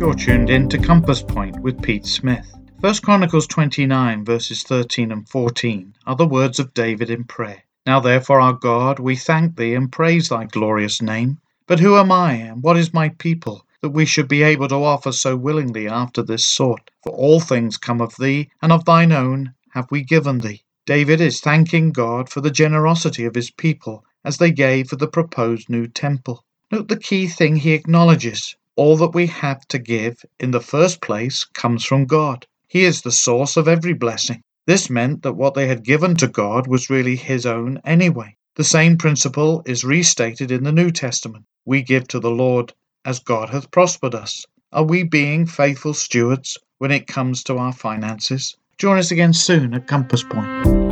You're tuned in to Compass Point with Pete Smith. 1 Chronicles 29 verses 13 and 14 are the words of David in prayer. Now therefore our God, we thank thee and praise thy glorious name. But who am I, and what is my people, that we should be able to offer so willingly after this sort? For all things come of thee, and of thine own have we given thee. David is thanking God for the generosity of his people as they gave for the proposed new temple. Note the key thing he acknowledges. All that we have to give in the first place comes from God. He is the source of every blessing. This meant that what they had given to God was really His own anyway. The same principle is restated in the New Testament. We give to the Lord as God hath prospered us. Are we being faithful stewards when it comes to our finances? Join us again soon at Compass Point.